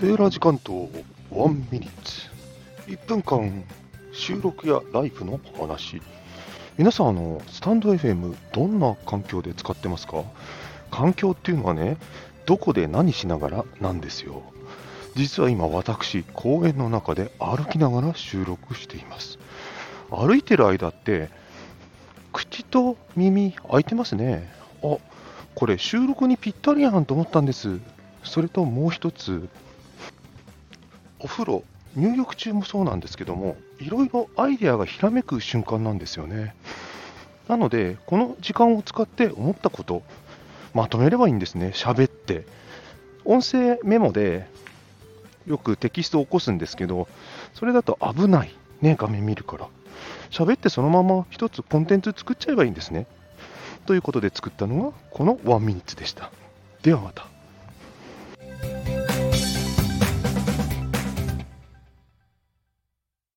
セーラー時間とワンミニッツ。1分間収録やライブの話。皆さんあのスタンド FM どんな環境で使ってますか？環境っていうのはねどこで何しながらなんですよ。実は今私公園の中で歩きながら収録しています。歩いてる間って口と耳開いてますね。あこれ収録にぴったりやんと思ったんです。それともう一つお風呂入浴中もそうなんですけどもいろいろアイデアがひらめく瞬間なんですよね。なのでこの時間を使って思ったことまとめればいいんですね。喋って。音声メモでよくテキストを起こすんですけどそれだと危ない。ね画面見るから。喋ってそのまま一つコンテンツ作っちゃえばいいんですね。ということで作ったのがこのワンミニッツでした。ではまた。